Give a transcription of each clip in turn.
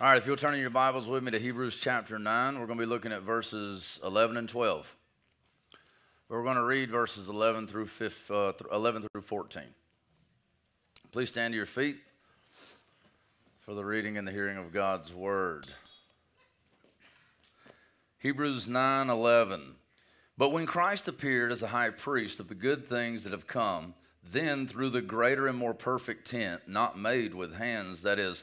All right, if you'll turn in your Bibles with me to Hebrews chapter 9, we're going to be looking at verses 11 and 12. We're going to read verses 11 through, 15, uh, 11 through 14. Please stand to your feet for the reading and the hearing of God's word. Hebrews 9 11. But when Christ appeared as a high priest of the good things that have come, then through the greater and more perfect tent, not made with hands, that is,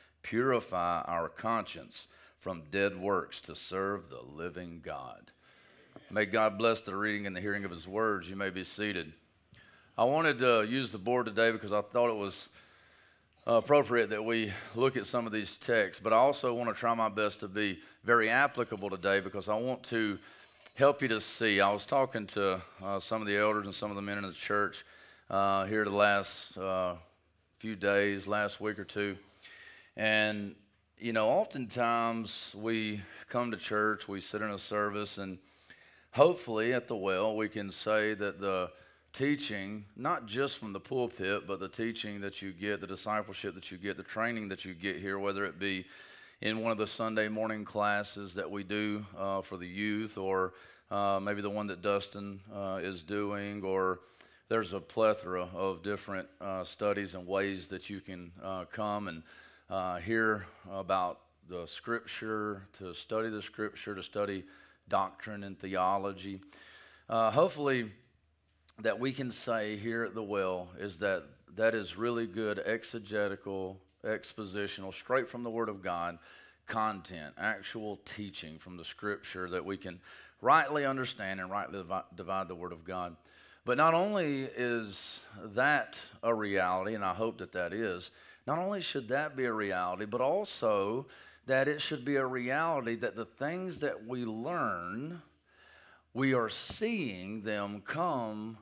purify our conscience from dead works to serve the living God? May God bless the reading and the hearing of his words. You may be seated. I wanted to use the board today because I thought it was appropriate that we look at some of these texts, but I also want to try my best to be very applicable today because I want to help you to see. I was talking to uh, some of the elders and some of the men in the church uh, here the last uh, few days, last week or two, and you know, oftentimes we come to church, we sit in a service, and hopefully at the well we can say that the teaching, not just from the pulpit, but the teaching that you get, the discipleship that you get, the training that you get here, whether it be in one of the Sunday morning classes that we do uh, for the youth, or uh, maybe the one that Dustin uh, is doing, or there's a plethora of different uh, studies and ways that you can uh, come and uh, hear about the Scripture, to study the Scripture, to study doctrine and theology. hopefully, that we can say here at the well is that that is really good exegetical, expositional, straight from the Word of God content, actual teaching from the Scripture that we can rightly understand and rightly divide the Word of God. But not only is that a reality, and I hope that that is, not only should that be a reality, but also that it should be a reality that the things that we learn, we are seeing them come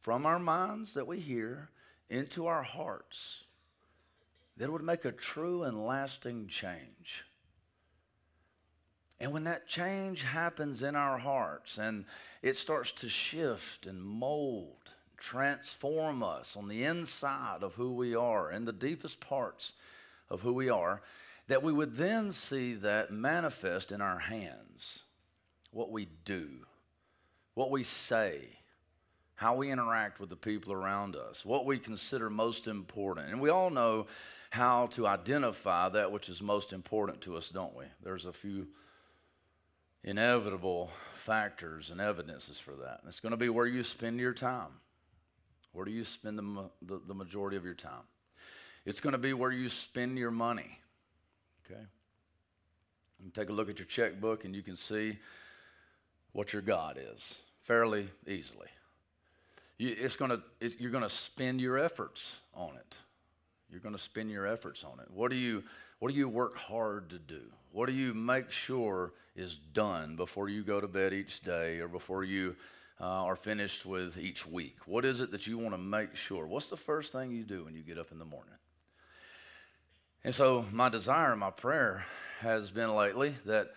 from our minds that we hear into our hearts that would make a true and lasting change. And when that change happens in our hearts and it starts to shift and mold, transform us on the inside of who we are, in the deepest parts of who we are, that we would then see that manifest in our hands. What we do, what we say, how we interact with the people around us, what we consider most important. And we all know how to identify that which is most important to us, don't we? There's a few inevitable factors and evidences for that. It's going to be where you spend your time. Where do you spend the, the, the majority of your time? It's going to be where you spend your money. Okay? You take a look at your checkbook and you can see what your God is fairly easily. You, it's gonna, it, you're going to spend your efforts on it. You're going to spend your efforts on it. What do you what do you work hard to do? What do you make sure is done before you go to bed each day or before you uh, are finished with each week? What is it that you want to make sure? What's the first thing you do when you get up in the morning? And so, my desire, my prayer has been lately that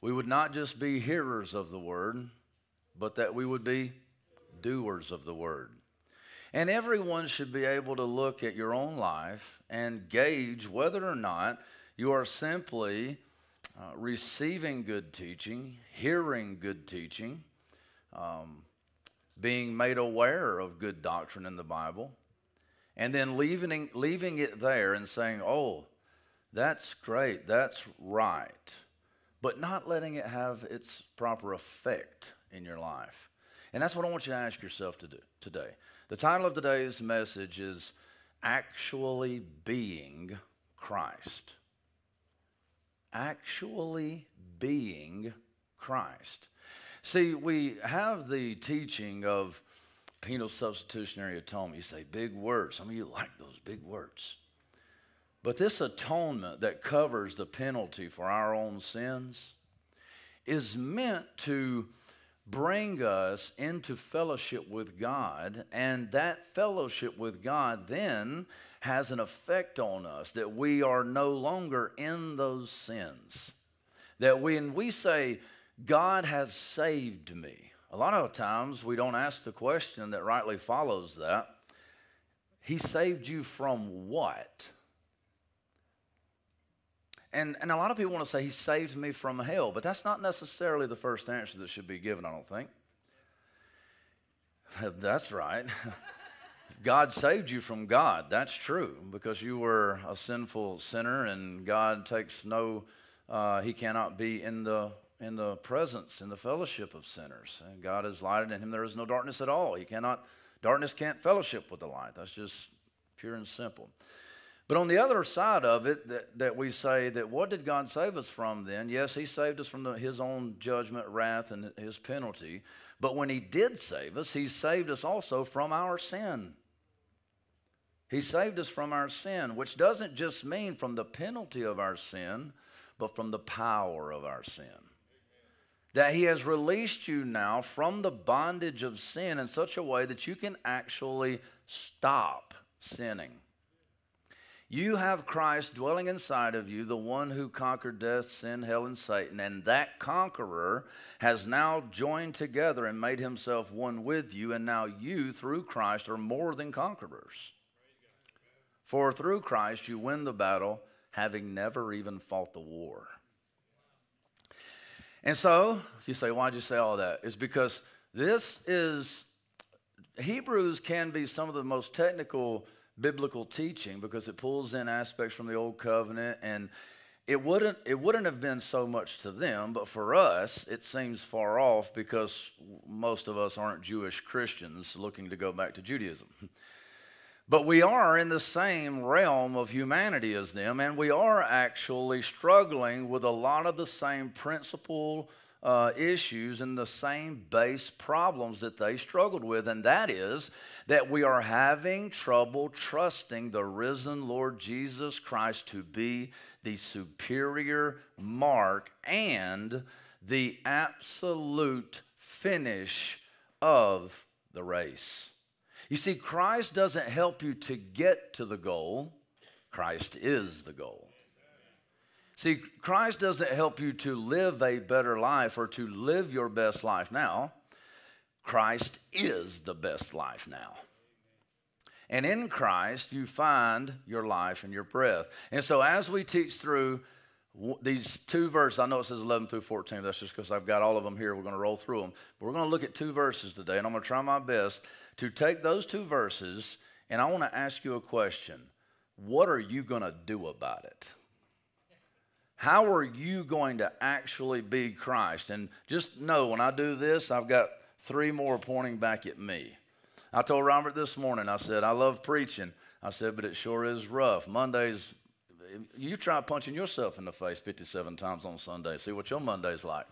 we would not just be hearers of the word, but that we would be doers of the word. And everyone should be able to look at your own life and gauge whether or not you are simply uh, receiving good teaching, hearing good teaching, um, being made aware of good doctrine in the Bible, and then leaving, leaving it there and saying, oh, that's great, that's right, but not letting it have its proper effect in your life. And that's what I want you to ask yourself to do today. The title of today's message is Actually Being Christ. Actually Being Christ. See, we have the teaching of penal substitutionary atonement. You say big words. Some of you like those big words. But this atonement that covers the penalty for our own sins is meant to bring us into fellowship with God, and that fellowship with God then has an effect on us that we are no longer in those sins. That when we say, God has saved me, a lot of times we don't ask the question that rightly follows that. He saved you from what? And, and a lot of people want to say, He saved me from hell, but that's not necessarily the first answer that should be given, I don't think. That's right. God saved you from God. That's true because you were a sinful sinner, and God takes no, uh, He cannot be in the in the presence, in the fellowship of sinners. And God is light, and in Him there is no darkness at all. He cannot, darkness can't fellowship with the light. That's just pure and simple. But on the other side of it, that, that we say that what did God save us from then? Yes, He saved us from the, His own judgment, wrath, and His penalty. But when He did save us, He saved us also from our sin. He saved us from our sin, which doesn't just mean from the penalty of our sin, but from the power of our sin. That He has released you now from the bondage of sin in such a way that you can actually stop sinning. You have Christ dwelling inside of you, the one who conquered death, sin, hell, and Satan. And that conqueror has now joined together and made himself one with you. And now you, through Christ, are more than conquerors. For through Christ you win the battle, having never even fought the war. And so, you say, why'd you say all that? It's because this is, Hebrews can be some of the most technical biblical teaching because it pulls in aspects from the old covenant and it wouldn't it wouldn't have been so much to them but for us it seems far off because most of us aren't Jewish Christians looking to go back to Judaism but we are in the same realm of humanity as them and we are actually struggling with a lot of the same principle uh, issues and the same base problems that they struggled with, and that is that we are having trouble trusting the risen Lord Jesus Christ to be the superior mark and the absolute finish of the race. You see, Christ doesn't help you to get to the goal, Christ is the goal. See, Christ doesn't help you to live a better life or to live your best life now. Christ is the best life now. And in Christ, you find your life and your breath. And so, as we teach through these two verses, I know it says 11 through 14. That's just because I've got all of them here. We're going to roll through them. But we're going to look at two verses today, and I'm going to try my best to take those two verses, and I want to ask you a question What are you going to do about it? How are you going to actually be Christ? And just know when I do this, I've got three more pointing back at me. I told Robert this morning, I said, I love preaching. I said, but it sure is rough. Mondays, you try punching yourself in the face 57 times on Sunday. See what your Monday's like.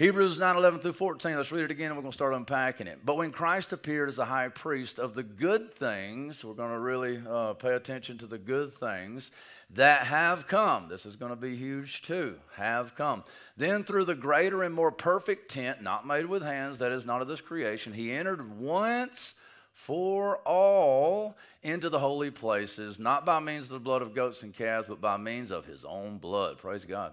Hebrews 9 11 through 14. Let's read it again and we're going to start unpacking it. But when Christ appeared as a high priest of the good things, we're going to really uh, pay attention to the good things that have come. This is going to be huge too. Have come. Then through the greater and more perfect tent, not made with hands, that is not of this creation, he entered once for all into the holy places, not by means of the blood of goats and calves, but by means of his own blood. Praise God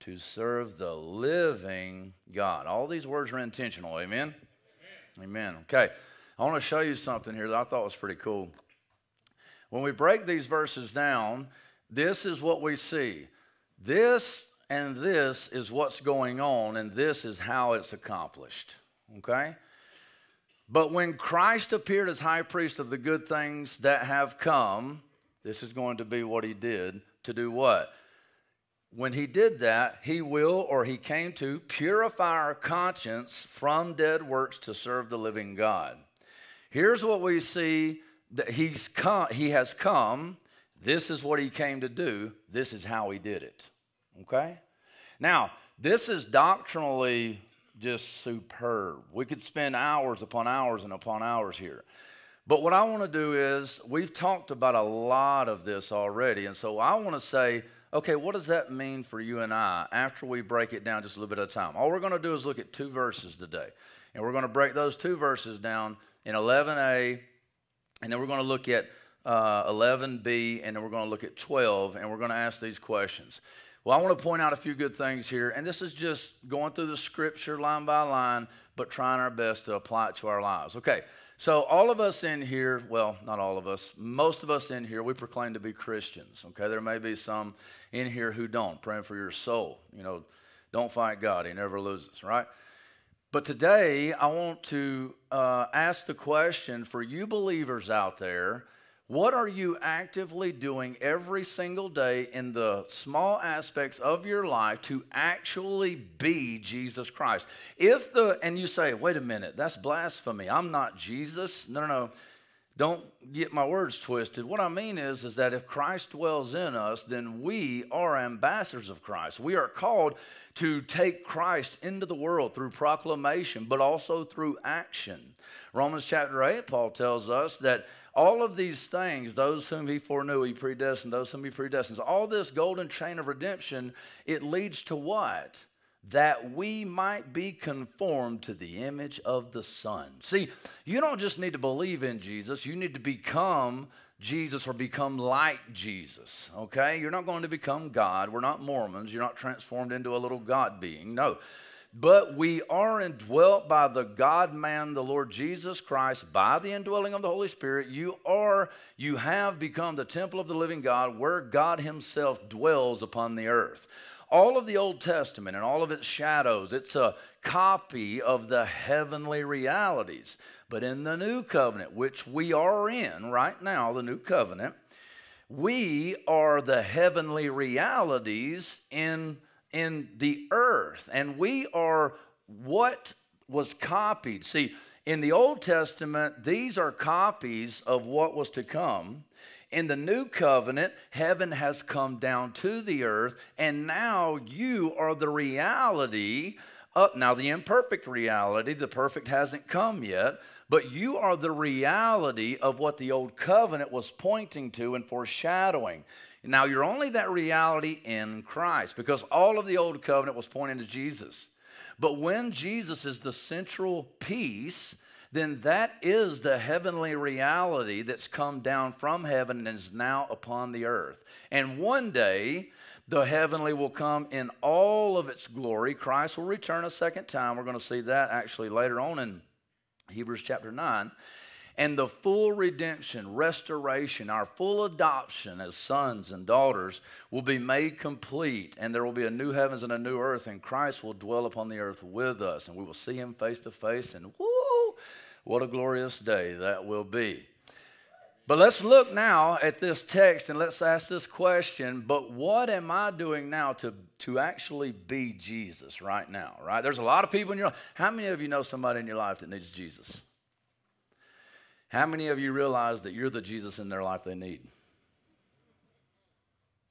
to serve the living God. All these words are intentional. Amen? Amen. Amen. Okay. I want to show you something here that I thought was pretty cool. When we break these verses down, this is what we see. This and this is what's going on, and this is how it's accomplished. Okay? But when Christ appeared as high priest of the good things that have come, this is going to be what he did to do what? When he did that, he will or he came to purify our conscience from dead works to serve the living God. Here's what we see that he's come, he has come. This is what he came to do. This is how he did it. Okay? Now, this is doctrinally just superb. We could spend hours upon hours and upon hours here. But what I want to do is, we've talked about a lot of this already. And so I want to say, okay, what does that mean for you and I after we break it down just a little bit at a time? All we're going to do is look at two verses today. And we're going to break those two verses down in 11a, and then we're going to look at uh, 11b, and then we're going to look at 12, and we're going to ask these questions. Well, I want to point out a few good things here, and this is just going through the scripture line by line, but trying our best to apply it to our lives. Okay, so all of us in here, well, not all of us, most of us in here, we proclaim to be Christians. Okay, there may be some in here who don't. Praying for your soul. You know, don't fight God; He never loses. Right? But today, I want to uh, ask the question for you believers out there what are you actively doing every single day in the small aspects of your life to actually be Jesus Christ? If the, and you say, wait a minute, that's blasphemy. I'm not Jesus. No, no, no. Don't get my words twisted. What I mean is, is that if Christ dwells in us, then we are ambassadors of Christ. We are called to take Christ into the world through proclamation, but also through action. Romans chapter 8, Paul tells us that all of these things, those whom he foreknew, he predestined, those whom he predestined, all this golden chain of redemption, it leads to what? That we might be conformed to the image of the Son. See, you don't just need to believe in Jesus, you need to become Jesus or become like Jesus, okay? You're not going to become God. We're not Mormons. You're not transformed into a little God being. No but we are indwelt by the God man, the Lord Jesus Christ, by the indwelling of the Holy Spirit. You are, you have become the temple of the living God where God Himself dwells upon the earth. All of the Old Testament and all of its shadows, it's a copy of the heavenly realities. But in the new covenant, which we are in right now, the new covenant, we are the heavenly realities in in the earth, and we are what was copied. See, in the Old Testament, these are copies of what was to come. In the new covenant, heaven has come down to the earth, and now you are the reality. Of, now, the imperfect reality, the perfect hasn't come yet, but you are the reality of what the old covenant was pointing to and foreshadowing. Now, you're only that reality in Christ because all of the old covenant was pointing to Jesus. But when Jesus is the central piece, then that is the heavenly reality that's come down from heaven and is now upon the earth. And one day, the heavenly will come in all of its glory. Christ will return a second time. We're going to see that actually later on in Hebrews chapter 9 and the full redemption, restoration, our full adoption as sons and daughters will be made complete, and there will be a new heavens and a new earth, and Christ will dwell upon the earth with us, and we will see him face to face, and whoo, what a glorious day that will be. But let's look now at this text and let's ask this question. But what am I doing now to, to actually be Jesus right now? Right? There's a lot of people in your life. How many of you know somebody in your life that needs Jesus? How many of you realize that you're the Jesus in their life they need?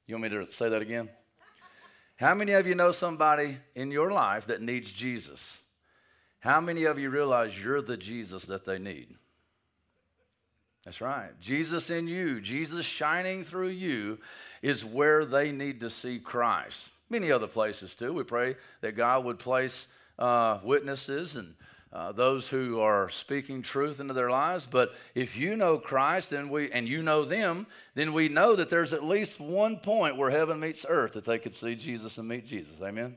You want me to say that again? How many of you know somebody in your life that needs Jesus? How many of you realize you're the Jesus that they need? That's right. Jesus in you, Jesus shining through you, is where they need to see Christ. Many other places too. We pray that God would place uh, witnesses and uh, those who are speaking truth into their lives. But if you know Christ, then we and you know them, then we know that there's at least one point where heaven meets earth that they could see Jesus and meet Jesus. Amen.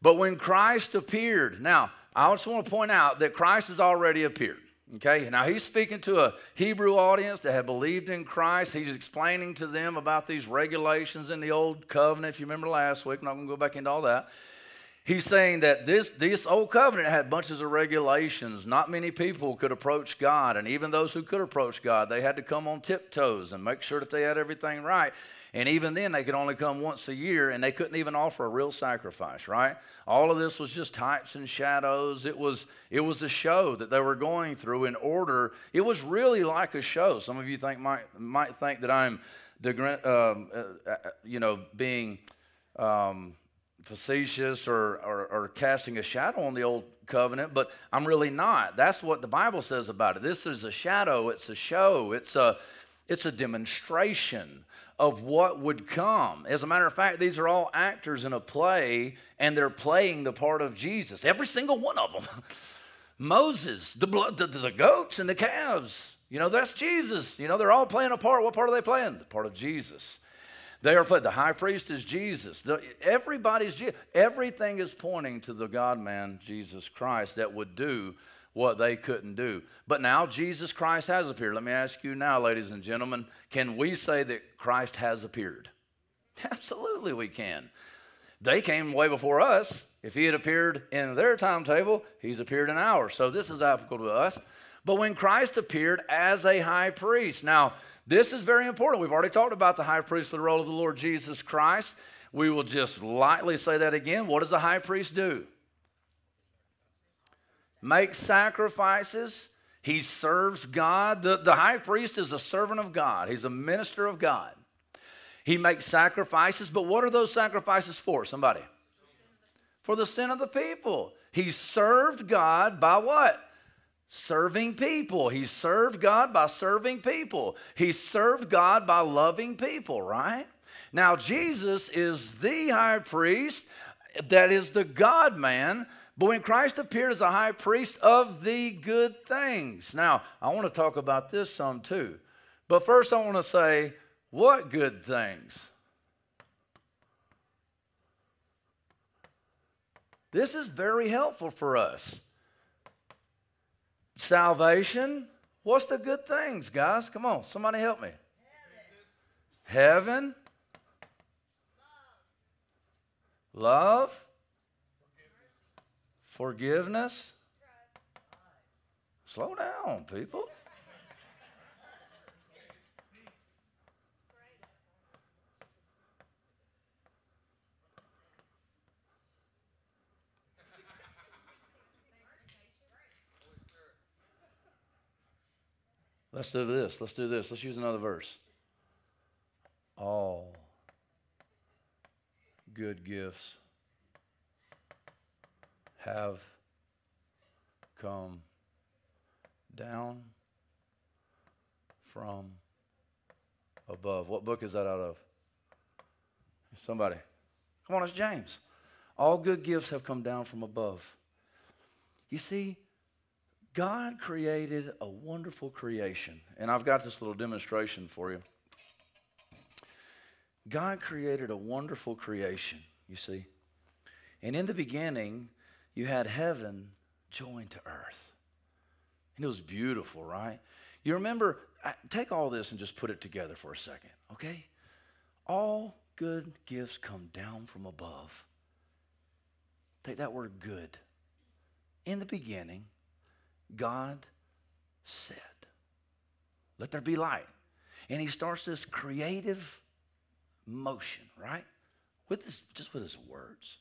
But when Christ appeared, now I just want to point out that Christ has already appeared. Okay, now he's speaking to a Hebrew audience that had believed in Christ. He's explaining to them about these regulations in the old covenant. If you remember last week, I'm not going to go back into all that. He's saying that this, this old covenant had bunches of regulations. Not many people could approach God. And even those who could approach God, they had to come on tiptoes and make sure that they had everything right. And even then, they could only come once a year and they couldn't even offer a real sacrifice, right? All of this was just types and shadows. It was, it was a show that they were going through in order. It was really like a show. Some of you think might, might think that I'm, um, uh, uh, you know, being. Um, facetious or, or, or, casting a shadow on the old covenant, but I'm really not. That's what the Bible says about it. This is a shadow, it's a show, it's a, it's a demonstration of what would come. As a matter of fact, these are all actors in a play, and they're playing the part of Jesus, every single one of them. Moses, the, blood, the, the goats, and the calves. You know, that's Jesus. You know, they're all playing a part. What part are they playing? The part of Jesus. They are played. The high priest is Jesus. The, everybody's everything is pointing to the God man Jesus Christ that would do what they couldn't do. But now Jesus Christ has appeared. Let me ask you now, ladies and gentlemen, can we say that Christ has appeared? Absolutely, we can. They came way before us. If he had appeared in their timetable, he's appeared in ours. So this is applicable to us. But when Christ appeared as a high priest, now this is very important. We've already talked about the high priestly role of the Lord Jesus Christ. We will just lightly say that again. What does the high priest do? Make sacrifices. He serves God. The, the high priest is a servant of God, he's a minister of God. He makes sacrifices, but what are those sacrifices for? Somebody? For the sin of the people. He served God by what? Serving people. He served God by serving people. He served God by loving people, right? Now, Jesus is the high priest that is the God man, but when Christ appeared as a high priest of the good things. Now, I want to talk about this some too. But first, I want to say, what good things? This is very helpful for us salvation. What's the good things, guys? Come on, somebody help me. Heaven. Heaven. Love. Love. Forgiveness. Slow down, people. Let's do this. Let's do this. Let's use another verse. All good gifts have come down from above. What book is that out of? Somebody. Come on, it's James. All good gifts have come down from above. You see, God created a wonderful creation. And I've got this little demonstration for you. God created a wonderful creation, you see. And in the beginning, you had heaven joined to earth. And it was beautiful, right? You remember, take all this and just put it together for a second, okay? All good gifts come down from above. Take that word good. In the beginning, God said, Let there be light. And he starts this creative motion, right? With his, just with his words.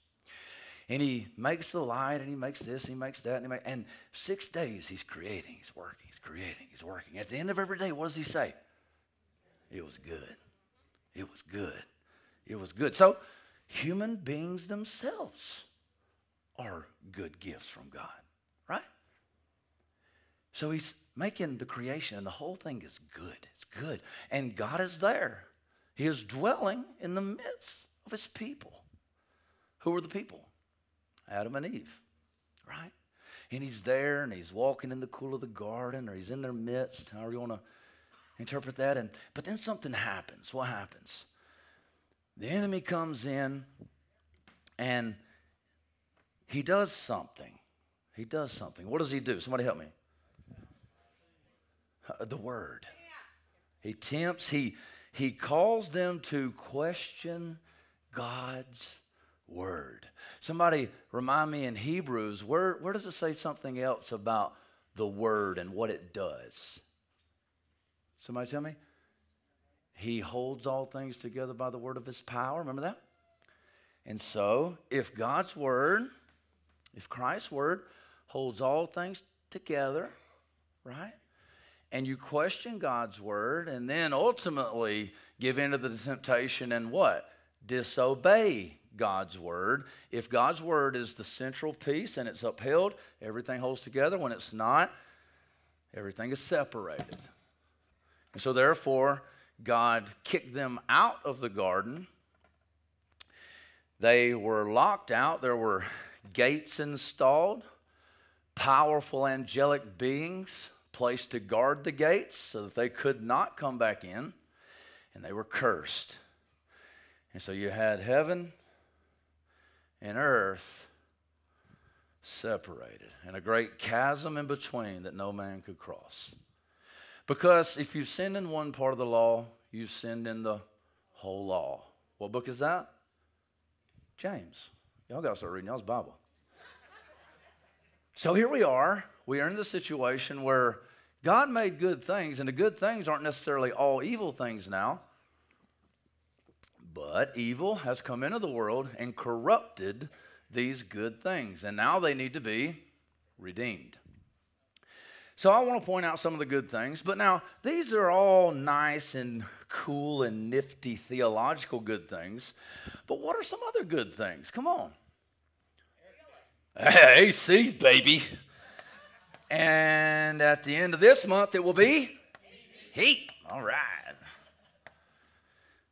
And he makes the light and he makes this and he makes that. And, he makes. and six days he's creating, he's working, he's creating, he's working. At the end of every day, what does he say? It was good. It was good. It was good. So human beings themselves are good gifts from God, right? So he's making the creation, and the whole thing is good. It's good. And God is there. He is dwelling in the midst of his people. Who are the people? Adam and Eve, right? And he's there and he's walking in the cool of the garden or he's in their midst, however you want to interpret that. And but then something happens. What happens? The enemy comes in and he does something. He does something. What does he do? Somebody help me. Uh, the word. He tempts, he, he calls them to question God's word. Somebody remind me in Hebrews, where, where does it say something else about the word and what it does? Somebody tell me? He holds all things together by the word of his power. Remember that? And so, if God's word, if Christ's word holds all things together, right? And you question God's word and then ultimately give in to the temptation and what? Disobey God's word. If God's word is the central piece and it's upheld, everything holds together. When it's not, everything is separated. And so, therefore, God kicked them out of the garden. They were locked out. There were gates installed, powerful angelic beings placed to guard the gates so that they could not come back in, and they were cursed. And so you had heaven and earth separated, and a great chasm in between that no man could cross. Because if you've sinned in one part of the law, you've sinned in the whole law. What book is that? James. Y'all got to start reading y'all's Bible. so here we are. We are in the situation where God made good things, and the good things aren't necessarily all evil things now. But evil has come into the world and corrupted these good things, and now they need to be redeemed. So I want to point out some of the good things, but now these are all nice and cool and nifty theological good things. But what are some other good things? Come on. AC, baby. And at the end of this month, it will be heat. All right.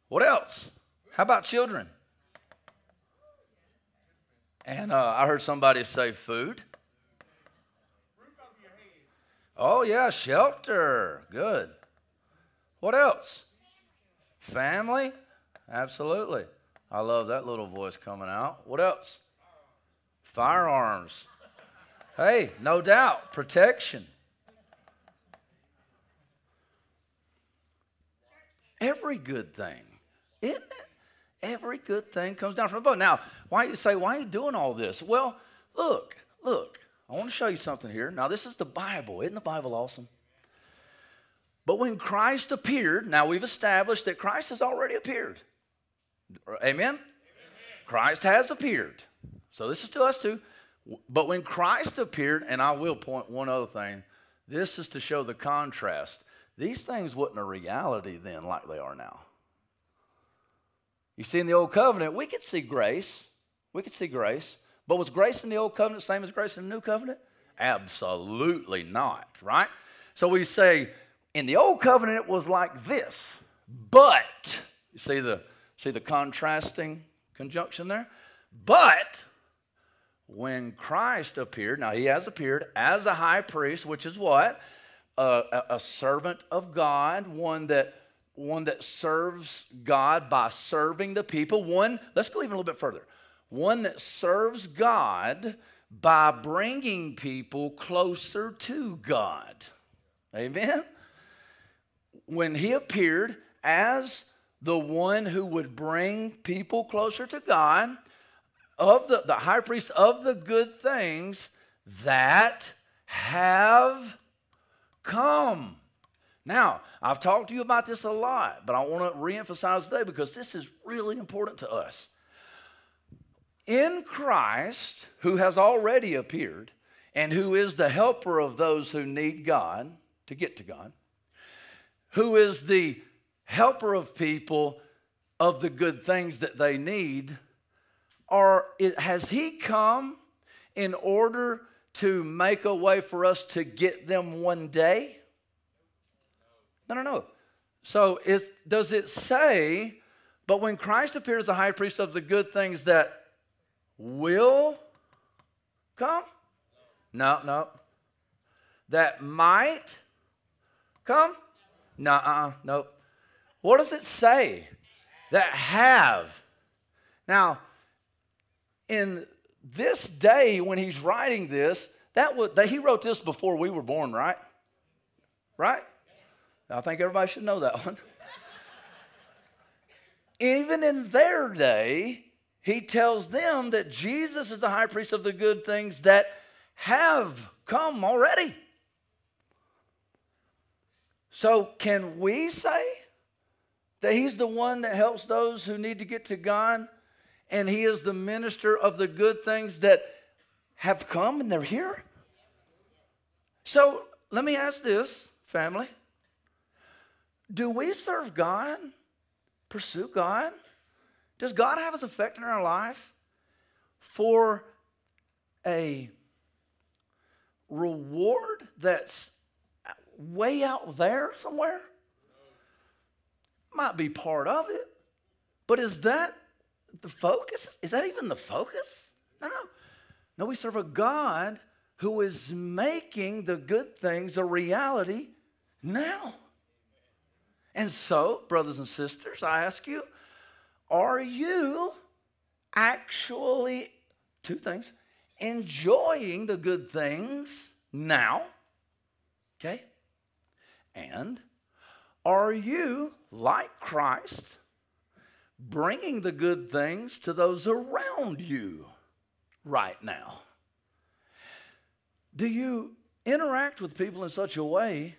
What else? How about children? And uh, I heard somebody say food. Oh, yeah, shelter. Good. What else? Family. Absolutely. I love that little voice coming out. What else? Firearms. Hey, no doubt. Protection. Every good thing. Isn't it? Every good thing comes down from above. Now, why you say, why are you doing all this? Well, look, look. I want to show you something here. Now, this is the Bible. Isn't the Bible awesome? But when Christ appeared, now we've established that Christ has already appeared. Amen? Amen? Christ has appeared. So this is to us too. But when Christ appeared, and I will point one other thing, this is to show the contrast. These things wasn't a reality then like they are now. You see, in the old covenant, we could see grace. We could see grace. But was grace in the old covenant the same as grace in the new covenant? Absolutely not, right? So we say in the old covenant it was like this, but you see the see the contrasting conjunction there? But when Christ appeared, now he has appeared as a high priest, which is what? a, a servant of God, one that one that serves God by serving the people. One, let's go even a little bit further one that serves God by bringing people closer to God. Amen? When he appeared as the one who would bring people closer to God, of the, the high priest of the good things that have come. Now, I've talked to you about this a lot, but I want to reemphasize today because this is really important to us in Christ, who has already appeared and who is the helper of those who need God to get to God, who is the helper of people of the good things that they need, or has He come in order to make a way for us to get them one day? No, no, no. So does it say, but when Christ appears as a high priest of the good things that will come? No, no. That might come? No, uh, nope. What does it say? That have. Now, in this day when he's writing this, that was that he wrote this before we were born, right? Right? I think everybody should know that one. Even in their day, he tells them that Jesus is the high priest of the good things that have come already. So, can we say that he's the one that helps those who need to get to God and he is the minister of the good things that have come and they're here? So, let me ask this, family. Do we serve God? Pursue God? Does God have his effect in our life for a reward that's way out there somewhere? Might be part of it, but is that the focus? Is that even the focus? No, no. No, we serve a God who is making the good things a reality now. And so, brothers and sisters, I ask you, are you actually, two things, enjoying the good things now? Okay? And are you, like Christ, bringing the good things to those around you right now? Do you interact with people in such a way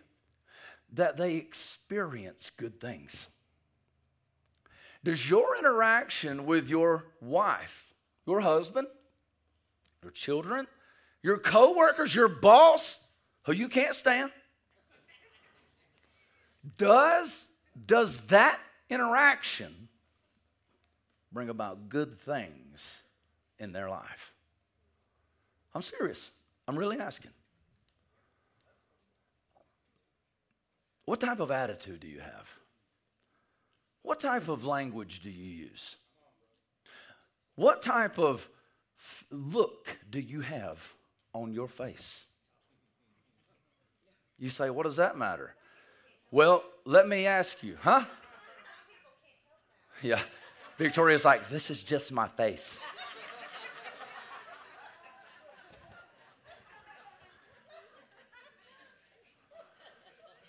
that they experience good things? Does your interaction with your wife, your husband, your children, your coworkers, your boss, who you can't stand, does, does that interaction bring about good things in their life? I'm serious. I'm really asking. What type of attitude do you have? What type of language do you use? What type of f- look do you have on your face? You say, what does that matter? Well, let me ask you, huh? Yeah. Victoria's like, this is just my face.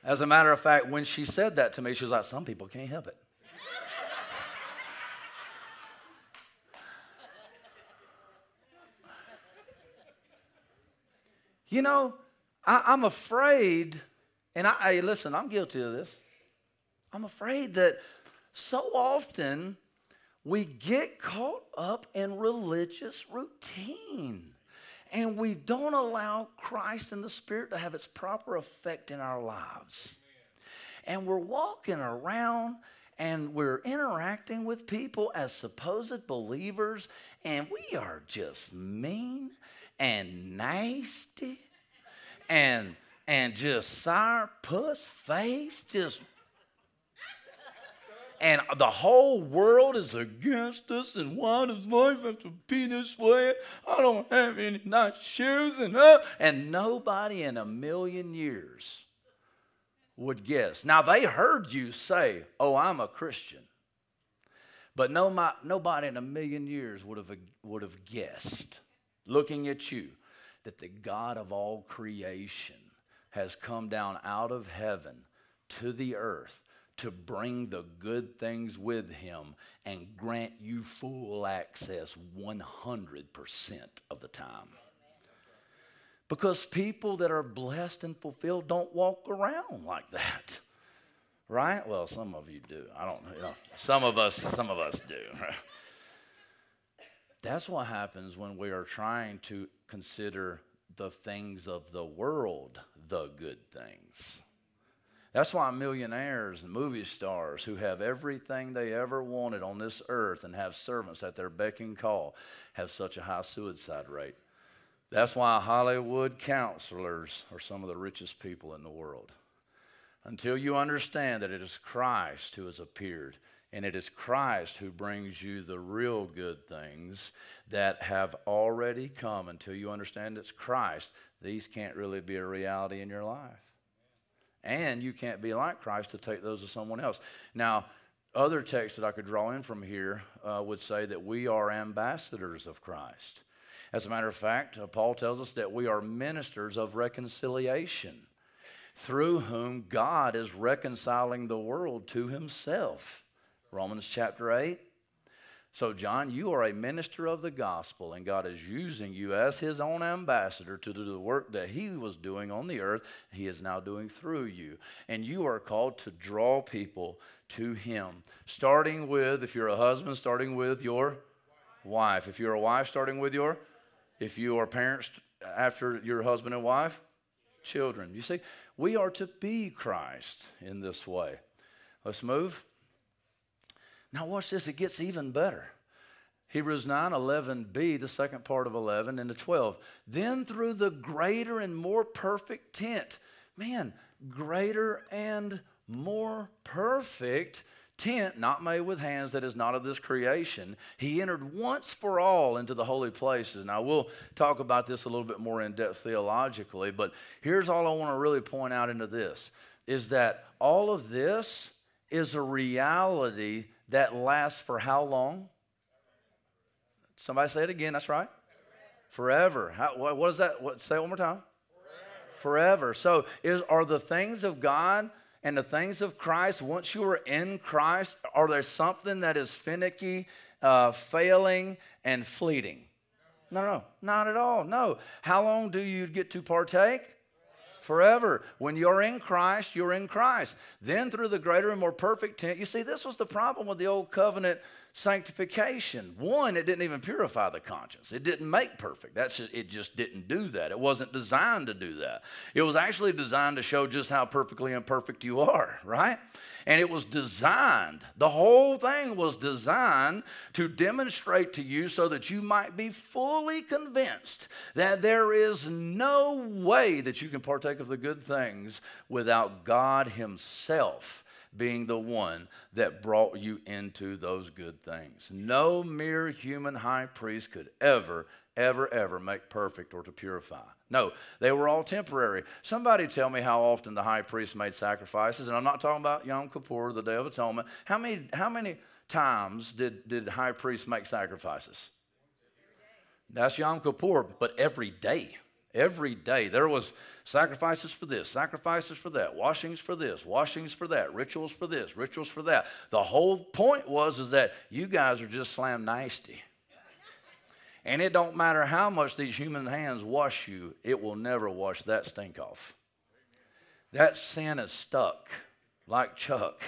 As a matter of fact, when she said that to me, she was like, Some people can't help it. you know, I, am afraid, and I, I listen, I'm guilty of this. I'm afraid that so often we get caught up in religious routine and we don't allow Christ and the Spirit to have its proper effect in our lives. And we're walking around and we're interacting with people as supposed believers, and we are just mean and nasty and and just sour puss face, just and the whole world is against us, and why does life have to be this way? I don't have any nice shoes, and uh, and nobody in a million years would guess. Now they heard you say, "Oh, I'm a Christian," but no, my, nobody in a million years would have would have guessed, looking at you, that the God of all creation has come down out of heaven to the earth to bring the good things with him and grant you full access 100% of the time. Because people that are blessed and fulfilled don't walk around like that. Right? Well, some of you do. I don't know. Some of us some of us do. That's what happens when we are trying to consider the things of the world the good things. That's why millionaires and movie stars who have everything they ever wanted on this earth and have servants at their beck and call have such a high suicide rate. That's why Hollywood counselors are some of the richest people in the world. Until you understand that it is Christ who has appeared and it is Christ who brings you the real good things that have already come, until you understand it's Christ, these can't really be a reality in your life. And you can't be like Christ to take those of someone else. Now, other texts that I could draw in from here uh, would say that we are ambassadors of Christ. As a matter of fact, uh, Paul tells us that we are ministers of reconciliation, through whom God is reconciling the world to himself. Romans chapter 8. So, John, you are a minister of the gospel, and God is using you as his own ambassador to do the work that he was doing on the earth, he is now doing through you. And you are called to draw people to him. Starting with, if you're a husband, starting with your wife. If you're a wife, starting with your, if you are parents after your husband and wife, children. You see, we are to be Christ in this way. Let's move. Now, watch this, it gets even better. Hebrews 9 11b, the second part of 11, and the 12. Then through the greater and more perfect tent, man, greater and more perfect tent, not made with hands, that is not of this creation, he entered once for all into the holy places. Now, we'll talk about this a little bit more in depth theologically, but here's all I want to really point out into this is that all of this is a reality that lasts for how long? Somebody say it again. That's right. Forever. How, what, what is that? What, say it one more time. Forever. Forever. So, is, are the things of God and the things of Christ, once you are in Christ, are there something that is finicky, uh, failing, and fleeting? No, no, not at all. No. How long do you get to partake? Forever. When you're in Christ, you're in Christ. Then through the greater and more perfect tent, you see, this was the problem with the old covenant sanctification. One, it didn't even purify the conscience. It didn't make perfect. That's it just didn't do that. It wasn't designed to do that. It was actually designed to show just how perfectly imperfect you are, right? And it was designed, the whole thing was designed to demonstrate to you so that you might be fully convinced that there is no way that you can partake of the good things without God Himself being the one that brought you into those good things. No mere human high priest could ever, ever, ever make perfect or to purify. No, they were all temporary. Somebody tell me how often the high priest made sacrifices, and I'm not talking about Yom Kippur, the Day of Atonement. How many, how many times did, did high priests make sacrifices? That's Yom Kippur, but every day. Every day. There was sacrifices for this, sacrifices for that, washings for this, washings for that, rituals for this, rituals for that. The whole point was is that you guys are just slam nasty. And it don't matter how much these human hands wash you, it will never wash that stink off. That sin is stuck like Chuck.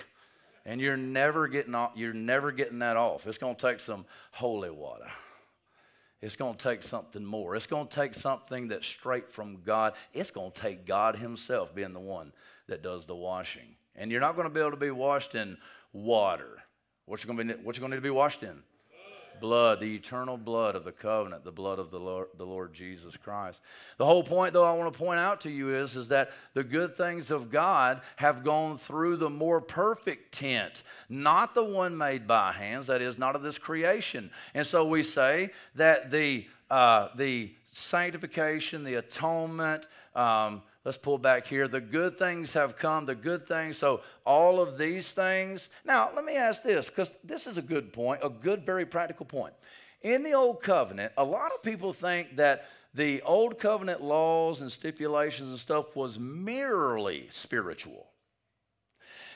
And you're never getting off, you're never getting that off. It's to take some holy water. It's going to take something more. It's going to take something that's straight from God. It's going to take God Himself being the one that does the washing. And you're not going to be able to be washed in water. What you going to be, what you going to need to be washed in? Blood, the eternal blood of the covenant, the blood of the Lord, the Lord Jesus Christ. The whole point, though, I want to point out to you is, is that the good things of God have gone through the more perfect tent, not the one made by hands, that is, not of this creation. And so we say that the, uh, the sanctification, the atonement, um, Let's pull back here. The good things have come, the good things. So, all of these things. Now, let me ask this, because this is a good point, a good, very practical point. In the Old Covenant, a lot of people think that the Old Covenant laws and stipulations and stuff was merely spiritual,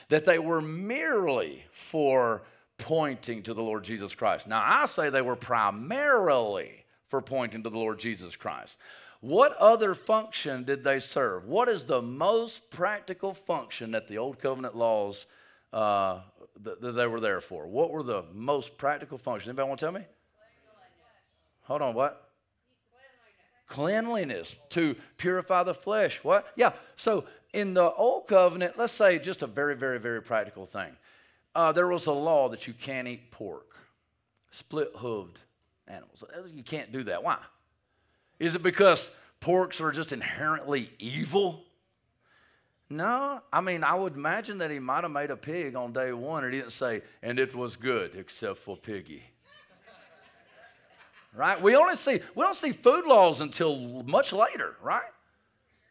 that they were merely for pointing to the Lord Jesus Christ. Now, I say they were primarily for pointing to the Lord Jesus Christ. What other function did they serve? What is the most practical function that the Old Covenant laws uh, that, that they were there for? What were the most practical functions? Anybody want to tell me? Hold on, what? Cleanliness. Cleanliness to purify the flesh. What? Yeah. So in the old covenant, let's say just a very, very, very practical thing. Uh, there was a law that you can't eat pork, split hooved animals. You can't do that. Why? Is it because porks are just inherently evil? No, I mean, I would imagine that he might have made a pig on day one and he didn't say, and it was good except for piggy. right? We only see, we don't see food laws until much later, right?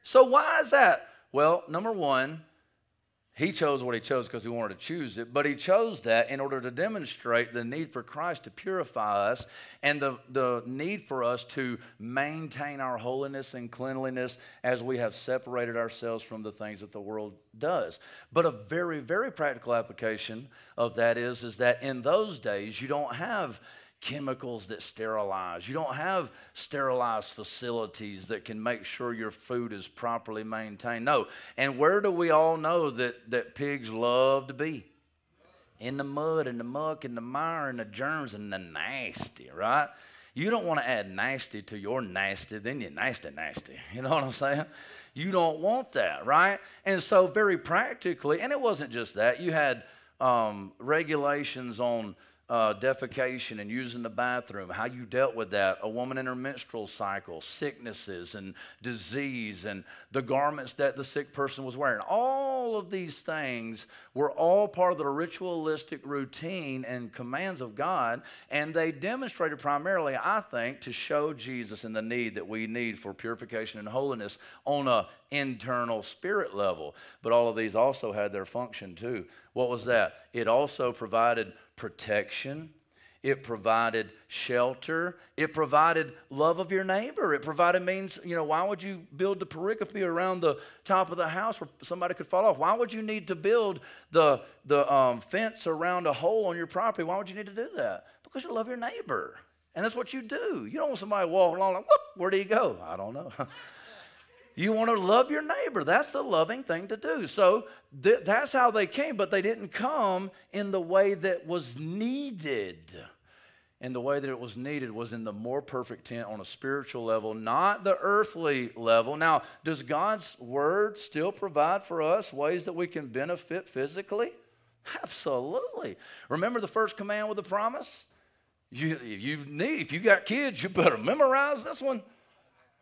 So why is that? Well, number one, He chose what he chose because he wanted to choose it, but he chose that in order to demonstrate the need for Christ to purify us and the, the need for us to maintain our holiness and cleanliness as we have separated ourselves from the things that the world does. But a very, very practical application of that is, is that in those days you don't have chemicals that sterilize. You don't have sterilized facilities that can make sure your food is properly maintained. No. And where do we all know that, that pigs love to be? In the mud and the muck and the mire and the germs and the nasty, right? You don't want to add nasty to your nasty, then you're nasty, nasty. You know what I'm saying? You don't want that, right? And so, very practically, and it wasn't just that, you had um, regulations on uh, defecation and using the bathroom, how you dealt with that, a woman in her menstrual cycle, sicknesses and disease, and the garments that the sick person was wearing. All of these things were all part of the ritualistic routine and commands of God, and they demonstrated primarily, I think, to show Jesus and the need that we need for purification and holiness on a internal spirit level. But all of these also had their function too. What was that? It also provided protection. It provided shelter. It provided love of your neighbor. It provided means, you know, why would you build the pericope around the top of the house where somebody could fall off? Why would you need to build the, the um, fence around a hole on your property? Why would you need to do that? Because you love your neighbor. And that's what you do. You don't want somebody walking along like, whoop, where do you go? I don't know. You want to love your neighbor. That's the loving thing to do. So th- that's how they came, but they didn't come in the way that was needed. And the way that it was needed was in the more perfect tent on a spiritual level, not the earthly level. Now, does God's word still provide for us ways that we can benefit physically? Absolutely. Remember the first command with the promise? You, you need, if you got kids, you better memorize this one.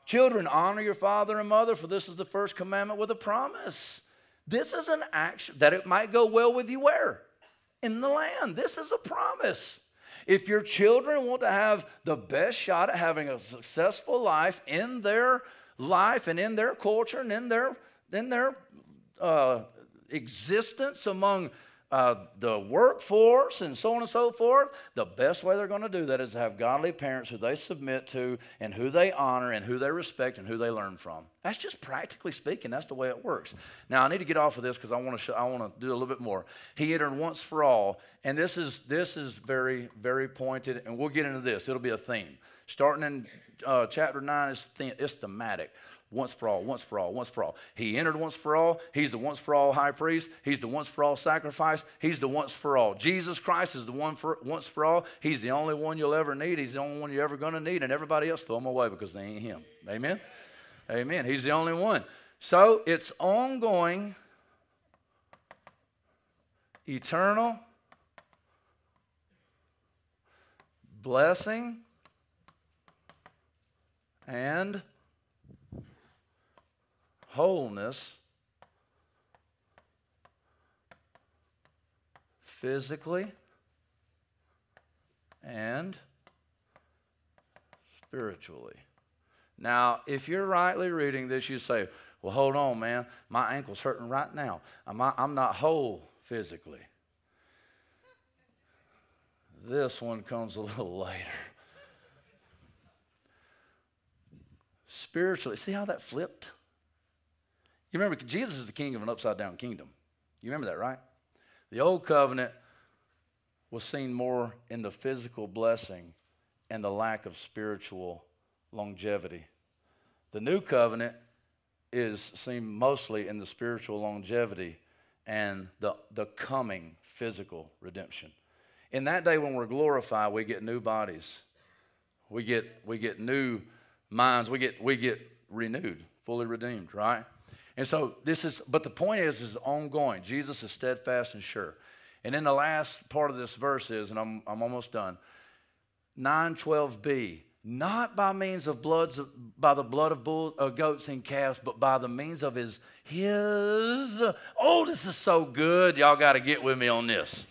Children, honor your father and mother, for this is the first commandment with a promise. This is an action that it might go well with you where? In the land. This is a promise. If your children want to have the best shot at having a successful life in their life and in their culture and in their, in their uh, existence among uh, the workforce and so on and so forth, the best way they're going to do that is to have godly parents who they submit to and who they honor and who they respect and who they learn from. That's just practically speaking, that's the way it works. Now I need to get off of this because I want to I want to do a little bit more. He entered once for all, and this is this is very very pointed, and we'll get into this. It'll be a theme. Starting in uh, chapter nine, it's, it's thematic once for all, once for all, once for all. He entered once for all. He's the once for all high priest. He's the once for all sacrifice. He's the once for all. Jesus Christ is the one for once for all. He's the only one you'll ever need. He's the only one you're ever going to need, and everybody else throw him away because they ain't him. Amen. Amen. He's the only one. So it's ongoing, eternal blessing and wholeness physically and spiritually. Now, if you're rightly reading this, you say, well, hold on, man. My ankle's hurting right now. I'm not, whole physically. This one comes a little later. Spiritually, see how that flipped? You remember, Jesus is the king of an upside down kingdom. You remember that, right? The old covenant was seen more in the physical blessing and the lack of spiritual longevity. The new covenant is seen mostly in the spiritual longevity and the, the coming physical redemption. In that day when we're glorified, we get new bodies. We get, we get new minds. We get, we get renewed, fully redeemed, right? And so this is, but the point is, is ongoing. Jesus is steadfast and sure. And then the last part of this verse is, and I'm, I'm almost done, 912b, not by means of bloods, by the blood of bulls, uh, goats and calves, but by the means of his, his, oh, this is so good. Y'all got to get with me on this.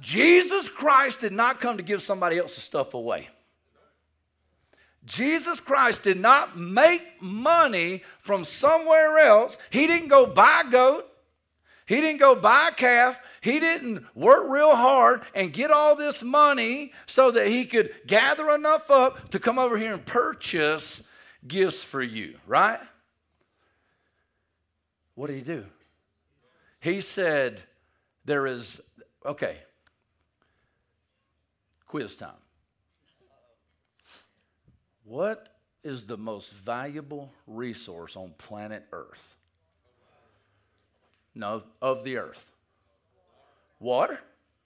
Jesus Christ did not come to give somebody else's stuff away. Jesus Christ did not make money from somewhere else. He didn't go buy a goat. He didn't go buy a calf. He didn't work real hard and get all this money so that he could gather enough up to come over here and purchase gifts for you, right? What did he do? He said, There is, okay, quiz time. What is the most valuable resource on planet Earth? No, of the earth. Water?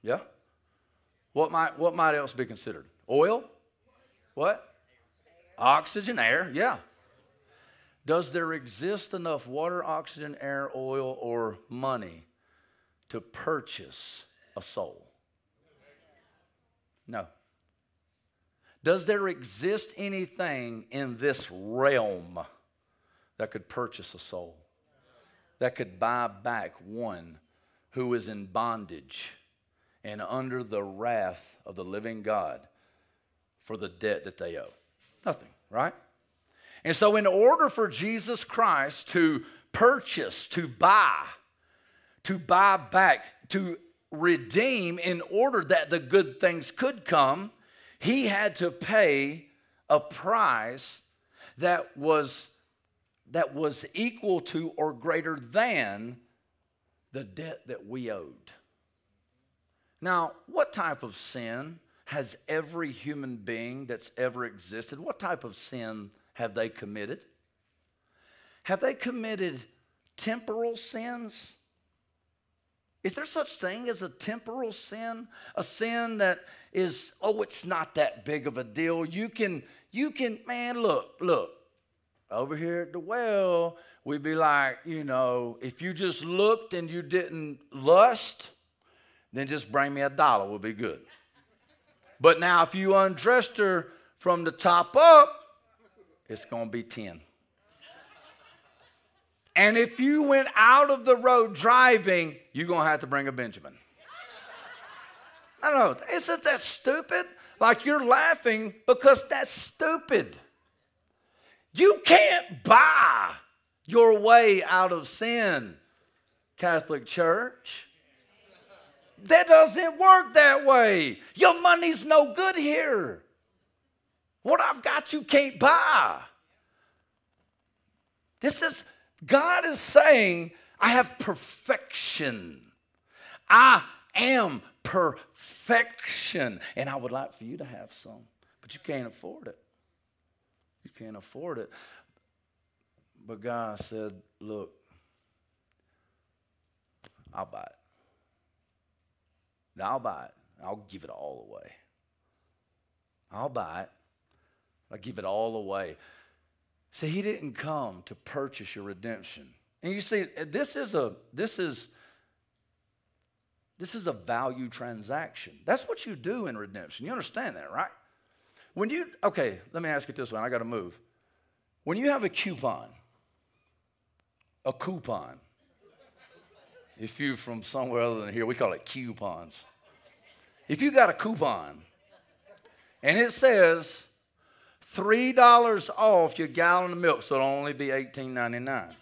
Yeah. What might, what might else be considered? Oil? What? Oxygen, air, yeah. Does there exist enough water, oxygen, air, oil, or money to purchase a soul? No. Does there exist anything in this realm that could purchase a soul? That could buy back one who is in bondage and under the wrath of the living God for the debt that they owe? Nothing, right? And so, in order for Jesus Christ to purchase, to buy, to buy back, to redeem, in order that the good things could come, he had to pay a price that was that was equal to or greater than the debt that we owed. Now, what type of sin has every human being that's ever existed? What type of sin have they committed? Have they committed temporal sins? Is there such thing as a temporal sin? A sin that is, oh, it's not that big of a deal. You can, you can, man, look, look. Over here at the well, we'd be like, you know, if you just looked and you didn't lust, then just bring me a dollar, we'll be good. But now, if you undressed her from the top up, it's to be 10. And if you went out of the road driving, you're going to have to bring a Benjamin. I don't know. Isn't that stupid? Like you're laughing because that's stupid. You can't buy your way out of sin, Catholic Church. That doesn't work that way. Your money's no good here. What I've got, you can't buy. This is, God is saying, I have perfection. I am perfection. And I would like for you to have some, but you can't afford it. You can't afford it. But God said, Look, I'll buy it. I'll buy it. I'll give it all away. I'll buy it. I'll give it all away. See, he didn't come to purchase your redemption. And you see, this is a this is this is a value transaction. That's what you do in redemption. You understand that, right? When you okay, let me ask it this way. I got to move. When you have a coupon, a coupon. If you're from somewhere other than here, we call it coupons. If you got a coupon and it says $3 off your gallon of milk, so it'll only be $18.99.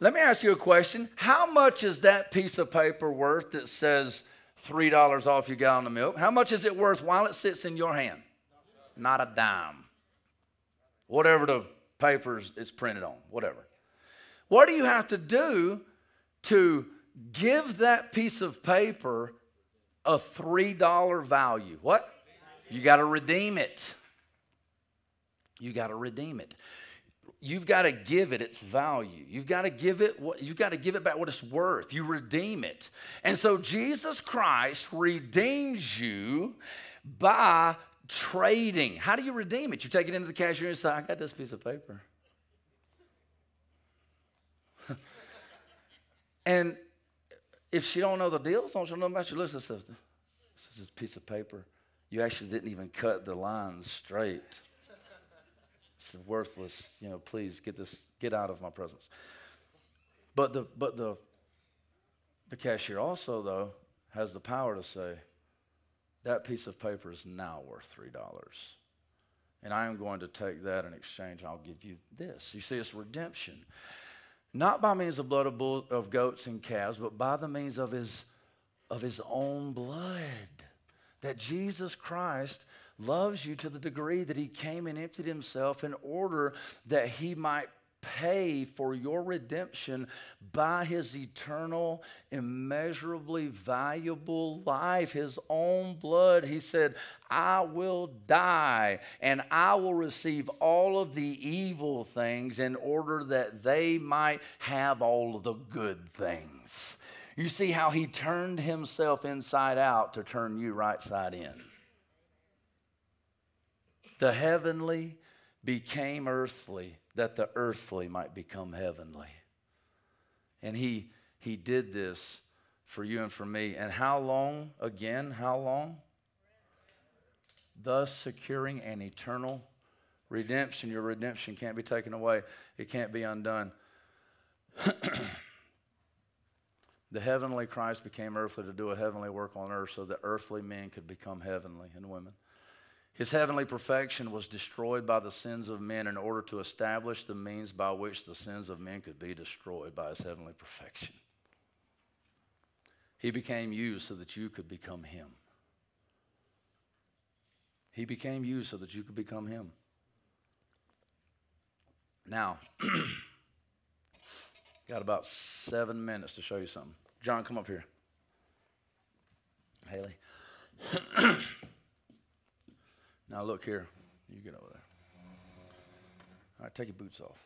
Let me ask you a question. How much is that piece of paper worth that says $3 off your gallon of milk? How much is it worth while it sits in your hand? Not a dime. Whatever the papers it's printed on, whatever. What do you have to do to give that piece of paper a $3 value? What? You got to redeem it. You got to redeem it. You've got to give it its value. You've got to give it what you've got to give it back what it's worth. You redeem it. And so Jesus Christ redeems you by trading. How do you redeem it? You take it into the cashier and say, I got this piece of paper. and if she don't know the deals, don't she know about your list of stuff? This is a piece of paper. You actually didn't even cut the lines straight. It's worthless. You know, please get this, get out of my presence. But the but the the cashier also though has the power to say, that piece of paper is now worth three dollars. And I am going to take that in exchange, I'll give you this. You see, it's redemption. not by means of blood of, bull, of goats and calves, but by the means of his, of his own blood. That Jesus Christ loves you to the degree that he came and emptied himself in order that he might pay for your redemption by his eternal, immeasurably valuable life, his own blood. He said, I will die and I will receive all of the evil things in order that they might have all of the good things. You see how he turned himself inside out to turn you right side in. The heavenly became earthly that the earthly might become heavenly. And he, he did this for you and for me. And how long, again, how long? Thus securing an eternal redemption. Your redemption can't be taken away, it can't be undone. the heavenly Christ became earthly to do a heavenly work on earth so that earthly men could become heavenly and women. His heavenly perfection was destroyed by the sins of men in order to establish the means by which the sins of men could be destroyed by his heavenly perfection. He became you so that you could become him. He became you so that you could become him. Now, got about seven minutes to show you something. John, come up here. Haley. Now look here. You get over there. All right, take your boots off.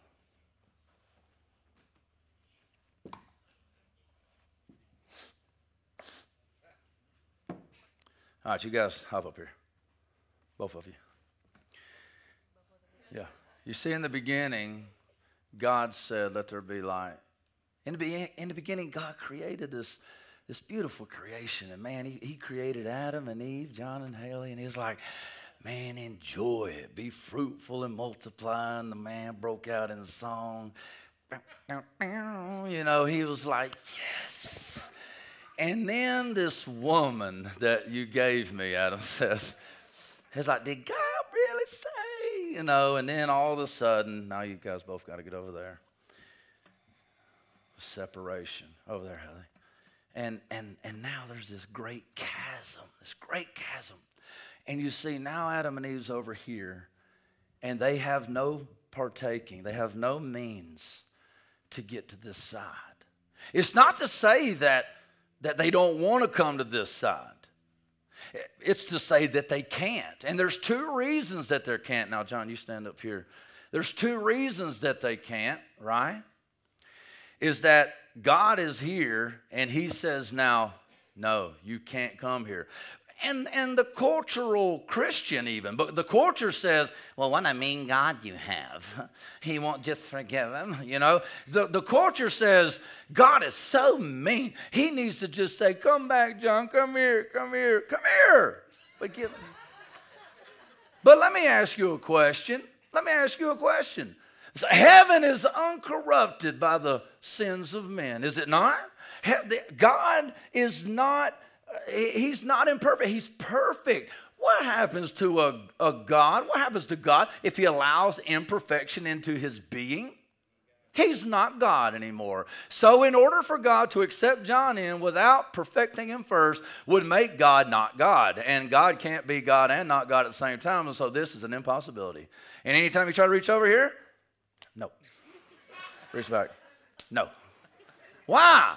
All right, you guys hop up here. Both of you. Yeah. You see, in the beginning, God said, Let there be light. In the, be- in the beginning, God created this, this beautiful creation. And man, he, he created Adam and Eve, John and Haley, and He's like, man, enjoy it. Be fruitful and multiply. And the man broke out in song. You know, he was like, yes. And then this woman that you gave me, Adam says, he's like, did God really say? You know, and then all of a sudden, now you guys both got to get over there. Separation. Over there, Heather. And, and, and now there's this great chasm, this great chasm and you see, now Adam and Eve's over here, and they have no partaking, they have no means to get to this side. It's not to say that, that they don't want to come to this side. It's to say that they can't. And there's two reasons that they can't. Now, John, you stand up here. There's two reasons that they can't, right? Is that God is here and He says, now, no, you can't come here and, and the cultural Christian, even. But the culture says, well, what a mean God you have. He won't just forgive him, you know. The, the culture says, God is so mean. He needs to just say, come back, John, come here, come here, come here. Forgive him. But let me ask you a question. Let me ask you a question. Heaven is uncorrupted by the sins of men, is it not? God is not he's not imperfect, he's perfect. What happens to a, a God? What happens to God if he allows imperfection into his being? He's not God anymore. So, in order for God to accept John in without perfecting him first, would make God not God. And God can't be God and not God at the same time. And so, this is an impossibility. And anytime you try to reach over here. Back. No. Why?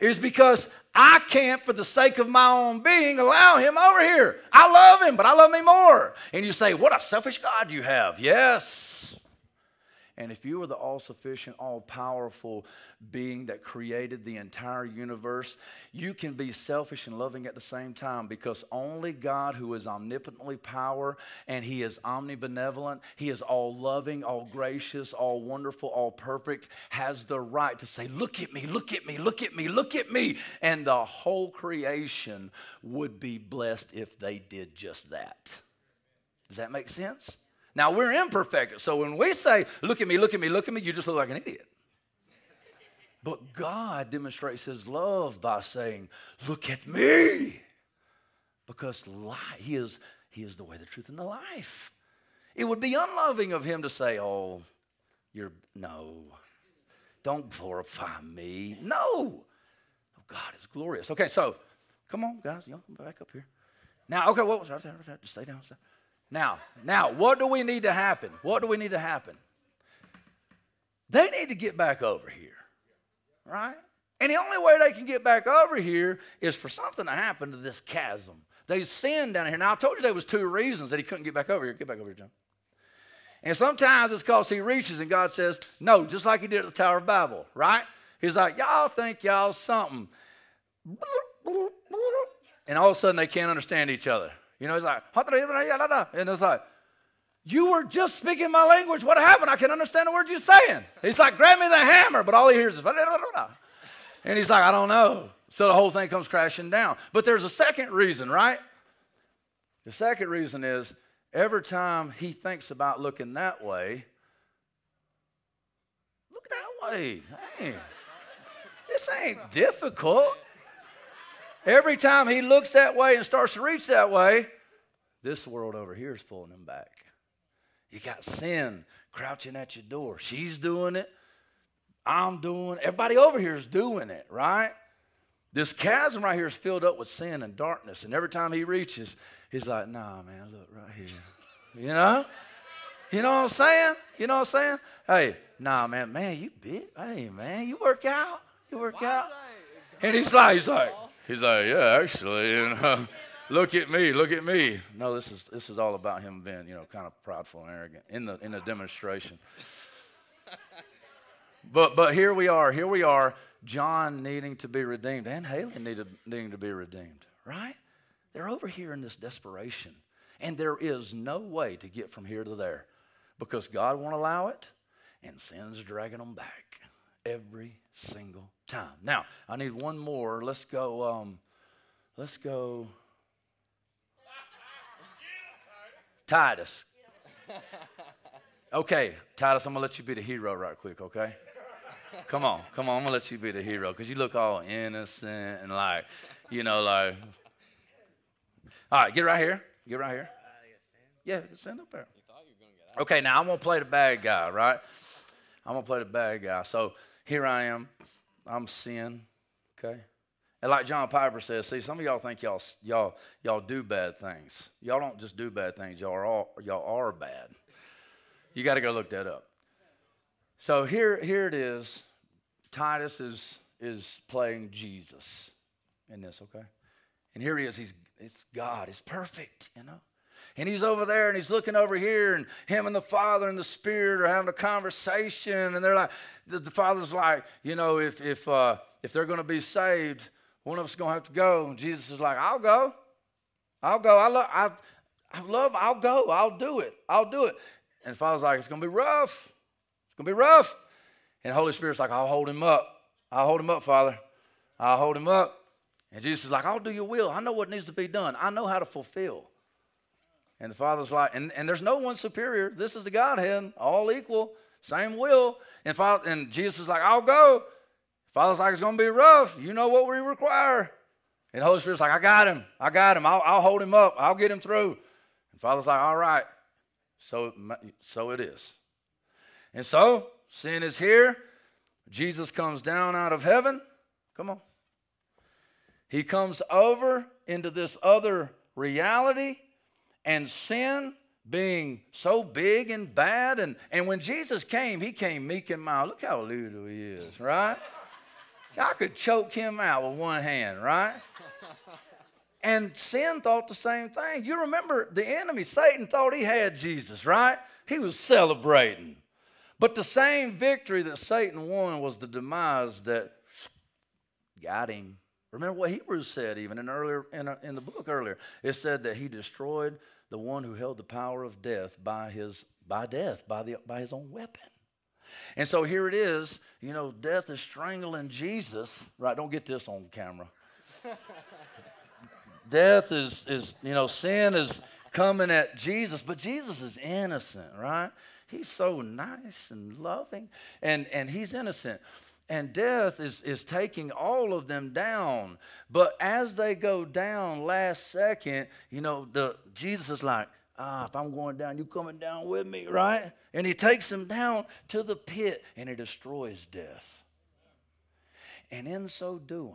Is because I can't, for the sake of my own being, allow him over here. I love him, but I love me more. And you say, What a selfish God you have. Yes. And if you are the all sufficient, all powerful being that created the entire universe, you can be selfish and loving at the same time because only God, who is omnipotently power and He is omnibenevolent, He is all loving, all gracious, all wonderful, all perfect, has the right to say, Look at me, look at me, look at me, look at me. And the whole creation would be blessed if they did just that. Does that make sense? Now we're imperfect. So when we say, look at me, look at me, look at me, you just look like an idiot. But God demonstrates his love by saying, look at me. Because life, he, is, he is the way, the truth, and the life. It would be unloving of him to say, oh, you're, no. don't glorify me. No. Oh, God is glorious. Okay, so come on, guys. Y'all come back up here. Now, okay, what was I saying? Just stay down. Stay. Now, now, what do we need to happen? What do we need to happen? They need to get back over here, right? And the only way they can get back over here is for something to happen to this chasm. They sinned down here. Now, I told you there was two reasons that he couldn't get back over here. Get back over here, John. And sometimes it's because he reaches and God says, no, just like he did at the Tower of Babel, right? He's like, y'all think y'all something. And all of a sudden they can't understand each other. You know, he's like, and it's like, you were just speaking my language. What happened? I can understand the words you're saying. He's like, grab me the hammer. But all he hears is, and he's like, I don't know. So the whole thing comes crashing down. But there's a second reason, right? The second reason is every time he thinks about looking that way, look that way. Hey, this ain't difficult. Every time he looks that way and starts to reach that way, this world over here is pulling him back. You got sin crouching at your door. She's doing it. I'm doing, everybody over here is doing it, right? This chasm right here is filled up with sin and darkness. And every time he reaches, he's like, nah, man, look right here. You know? You know what I'm saying? You know what I'm saying? Hey, nah, man, man, you big. Hey, man, you work out. You work Why out. And he's like, he's like, he's like, yeah, actually, you know, um, look at me, look at me. No, this is this is all about him being, you know, kind of prideful and arrogant in the in the demonstration. But, but here we are. Here we are. John needing to be redeemed and Haley needed, needing to be redeemed, right? They're over here in this desperation. And there is no way to get from here to there because God won't allow it and sin's dragging them back every single time. Now, I need one more. Let's go. Um, let's go. Titus. Okay, Titus, I'm going to let you be the hero right quick, okay? Come on, come on. I'm gonna let you be the hero because you look all innocent and like, you know, like. All right, get right here. Get right here. Yeah, stand up there. Okay, now I'm gonna play the bad guy, right? I'm gonna play the bad guy. So here I am. I'm sin. Okay. And like John Piper says, see, some of y'all think y'all y'all y'all do bad things. Y'all don't just do bad things. Y'all are all, y'all are bad. You got to go look that up. So here, here it is. Titus is, is playing Jesus in this, okay? And here he is. He's it's God. He's perfect, you know? And he's over there and he's looking over here, and him and the Father and the Spirit are having a conversation. And they're like, the, the Father's like, you know, if, if, uh, if they're going to be saved, one of us is going to have to go. And Jesus is like, I'll go. I'll go. I love, I, I love, I'll go. I'll do it. I'll do it. And the Father's like, it's going to be rough. It's going to be rough. And the Holy Spirit's like, I'll hold him up. I'll hold him up, Father. I'll hold him up. And Jesus is like, I'll do your will. I know what needs to be done. I know how to fulfill. And the Father's like, and, and there's no one superior. This is the Godhead, all equal, same will. And, Father, and Jesus is like, I'll go. Father's like, it's going to be rough. You know what we require. And Holy Spirit's like, I got him. I got him. I'll, I'll hold him up. I'll get him through. And Father's like, all right. So, so it is. And so, sin is here. Jesus comes down out of heaven. Come on. He comes over into this other reality, and sin being so big and bad. And, and when Jesus came, he came meek and mild. Look how little he is, right? I could choke him out with one hand, right? And sin thought the same thing. You remember the enemy, Satan, thought he had Jesus, right? He was celebrating. But the same victory that Satan won was the demise that got him. Remember what Hebrews said, even in earlier in, a, in the book earlier. It said that he destroyed the one who held the power of death by his by death by the by his own weapon. And so here it is. You know, death is strangling Jesus. Right? Don't get this on camera. death is is you know sin is coming at Jesus, but Jesus is innocent, right? He's so nice and loving, and, and he's innocent. And death is, is taking all of them down. But as they go down last second, you know, the Jesus is like, ah, if I'm going down, you coming down with me, right? And he takes them down to the pit and he destroys death. And in so doing,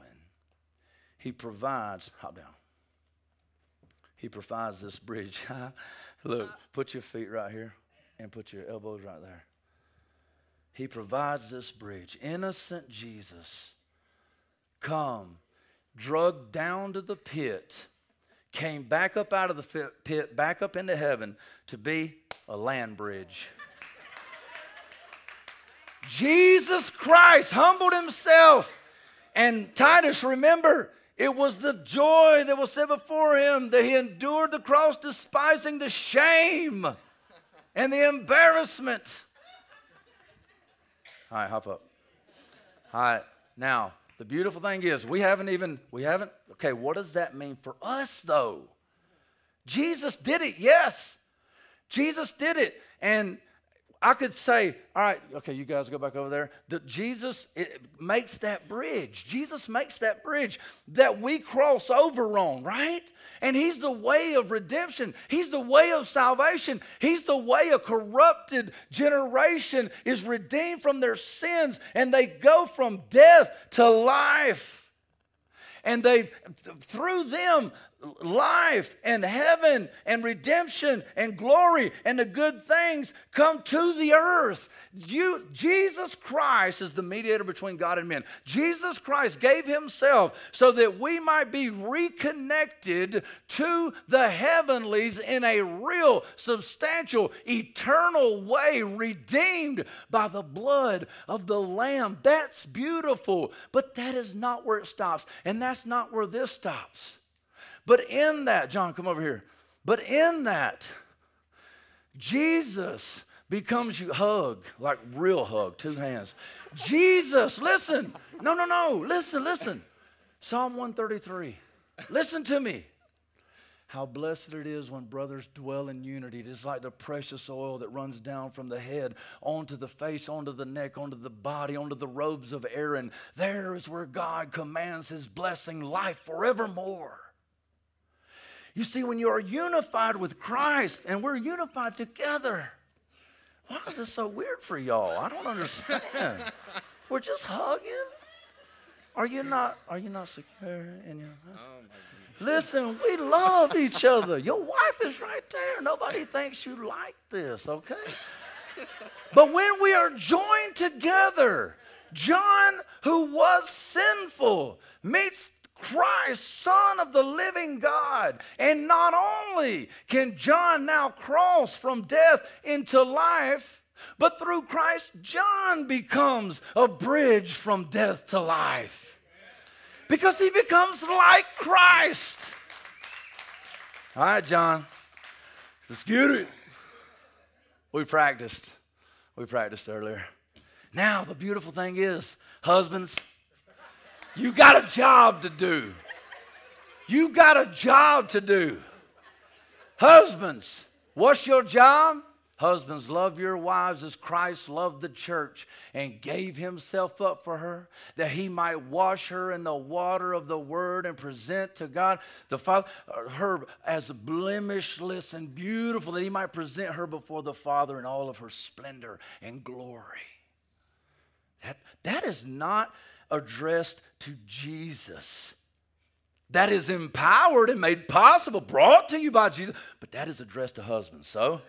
he provides, hop down. He provides this bridge. Look, put your feet right here and put your elbows right there. He provides this bridge. Innocent Jesus, come, drugged down to the pit came back up out of the pit, back up into heaven to be a land bridge. Jesus Christ humbled himself. And Titus, remember, it was the joy that was set before him that he endured the cross, despising the shame and the embarrassment. All right, hop up. All right, now the beautiful thing is, we haven't even, we haven't, okay, what does that mean for us though? Jesus did it, yes. Jesus did it. And I could say, all right, okay, you guys go back over there. That Jesus makes that bridge. Jesus makes that bridge that we cross over on, right? And He's the way of redemption. He's the way of salvation. He's the way a corrupted generation is redeemed from their sins and they go from death to life and they through them life and heaven and redemption and glory and the good things come to the earth. You, Jesus Christ is the mediator between God and men. Jesus Christ gave himself so that we might be reconnected to the heavenlies in a real, substantial, eternal way, redeemed by the blood of the Lamb. That's beautiful, but that is not where it stops, and that's not where this stops. But in that, John, come over here. But in that, Jesus becomes you hug, like real hug, two hands. Jesus, listen. No, no, no. Listen, listen. Psalm 133. Listen to me. How blessed it is when brothers dwell in unity. It is like the precious oil that runs down from the head onto the face, onto the neck, onto the body, onto the robes of Aaron. There is where God commands his blessing, life forevermore. You see, when you are unified with Christ and we're unified together, why is this so weird for y'all? I don't understand. we're just hugging. Are you not? Are you not secure in your? Oh Listen, we love each other. Your wife is right there. Nobody thinks you like this, okay? But when we are joined together, John, who was sinful, meets Christ, Son of the living God. And not only can John now cross from death into life, but through Christ, John becomes a bridge from death to life. Because he becomes like Christ. All right, John. Let's get it. We practiced. We practiced earlier. Now, the beautiful thing is, husbands, you got a job to do. You got a job to do. Husbands, what's your job? Husbands, love your wives as Christ loved the church and gave himself up for her, that he might wash her in the water of the word and present to God the Father uh, her as blemishless and beautiful, that he might present her before the Father in all of her splendor and glory. That, that is not addressed to Jesus. That is empowered and made possible, brought to you by Jesus, but that is addressed to husbands. So